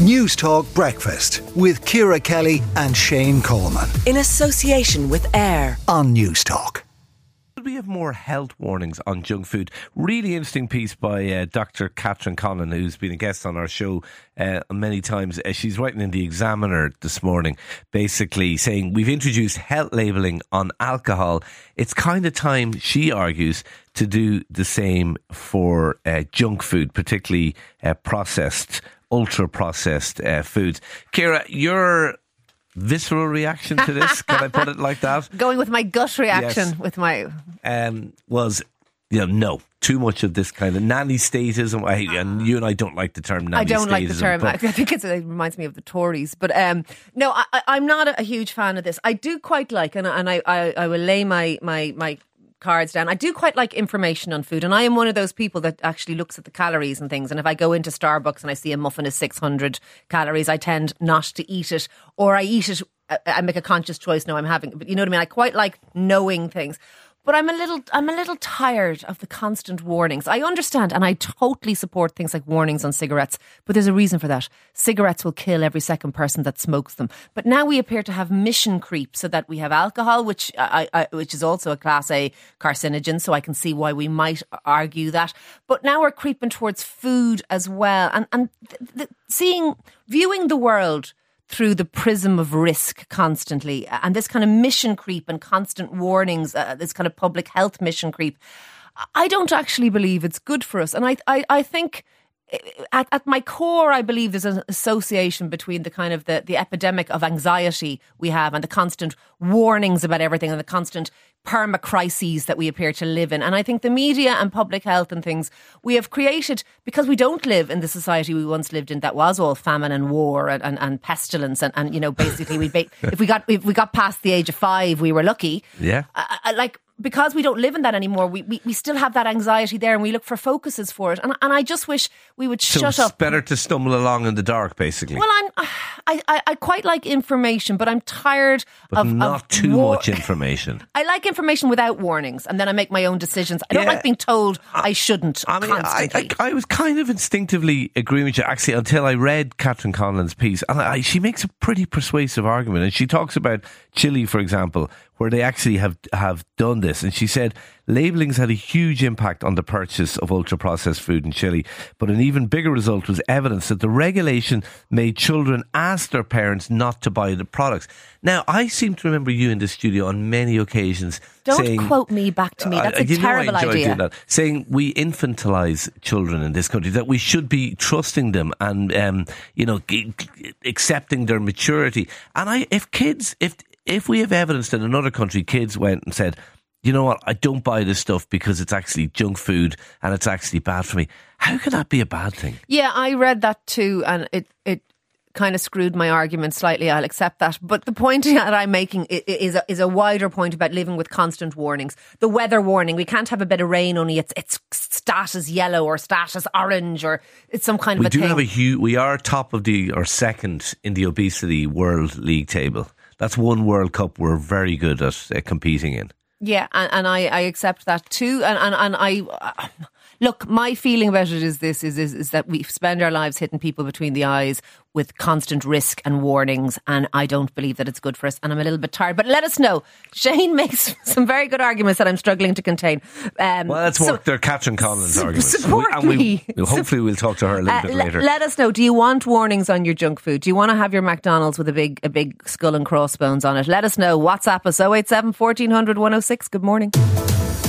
News Talk Breakfast with Ciara Kelly and Shane Coleman in association with AIR on News Talk. We have more health warnings on junk food? Really interesting piece by uh, Dr. Catherine Conlon, who's been a guest on our show uh, many times. Uh, she's writing in the Examiner this morning, basically saying we've introduced health labelling on alcohol. It's kind of time, she argues, to do the same for uh, junk food, particularly uh, processed ultra processed uh, foods. Ciara, your visceral reaction to this, can I put it like that? Going with my gut reaction Yes. with my Um, was, you know, no, too much of this kind of nanny statism. I, and you and I don't like the term nanny I don't like the statism, term. I think it's, it reminds me of the Tories. But um, no, I, I'm not a, a huge fan of this. I do quite like, and, and I, I, I will lay my, my, my cards down. I do quite like information on food, and I am one of those people that actually looks at the calories and things. And if I go into Starbucks and I see a muffin is 600 calories, I tend not to eat it, or I eat it. I- make a conscious choice. No, I'm having, but you know what I mean. I quite like knowing things. But I'm a little I'm a little tired of the constant warnings. I understand and I totally support things like warnings on cigarettes, but there's a reason for that. Cigarettes will kill every second person that smokes them. But now we appear to have mission creep so that we have alcohol which I, I which is also a class A carcinogen, so I can see why we might argue that. But now we're creeping towards food as well and and th- th- seeing viewing the world through the prism of risk constantly and this kind of mission creep and constant warnings, uh, this kind of public health mission creep. I don't actually believe it's good for us. And I, I, I think at, at my core, I believe there's an association between the kind of the, the epidemic of anxiety we have and the constant warnings about everything and the constant perma crises that we appear to live in. And I think the media and public health and things we have created because we don't live in the society we once lived in that was all famine and war and, and, and pestilence and, and you know basically we ba- if we got if we got past the age of five we were lucky. Yeah. I, I, like because we don't live in that anymore, we, we, we still have that anxiety there and we look for focuses for it. And, and I just wish we would so shut it's up. better to stumble along in the dark, basically. Well, I'm, I, I, I quite like information, but I'm tired but of not of too war- much information. I like information without warnings, and then I make my own decisions. I don't Yeah. like being told I shouldn't I mean, I. I, I was kind of instinctively agreeing with you, actually, until I read Catherine Conlon's piece. And I, she makes a pretty persuasive argument. And she talks about Chile, for example, where they actually have, have done this. And she said labelling's had a huge impact on the purchase of ultra processed food in Chile. But an even bigger result was evidence that the regulation made children ask their parents not to buy the products. Now, I seem to remember you in the studio on many occasions don't saying. quote me back to me. Uh, That's a know I terrible idea. that. Saying we infantilize children in this country, that we should be trusting them and, um, you know, g- g- accepting their maturity. And I, if kids, if if we have evidence that in another country kids went and said, you know what, I don't buy this stuff because it's actually junk food and it's actually bad for me. How can that be a bad thing? Yeah, I read that too, and it it kind of screwed my argument slightly. I'll accept that, but the point that I'm making is a, is a wider point about living with constant warnings. The weather warning: we can't have a bit of rain, only it's it's status yellow or status orange or it's some kind We of a do thing. have a huge. We are top of the or second in the obesity world league table. That's one World Cup we're very good at uh, competing in. Yeah, and, and I, I accept that too. And and, and I uh, look, my feeling about it is this: is, is is that we spend our lives hitting people between the eyes with constant risk and warnings, and I don't believe that it's good for us. And I'm a little bit tired. But let us know. Shane makes some very good arguments that I'm struggling to contain. Um, Well, that's so- what they're Catherine Collins su- arguments. support and we, me. we'll- hopefully, we'll talk to her a little Uh, bit later. Let us know. Do you want warnings on your junk food? Do you want to have your McDonald's with a big a big skull and crossbones on it? Let us know. WhatsApp us 087 1400 106. Good morning.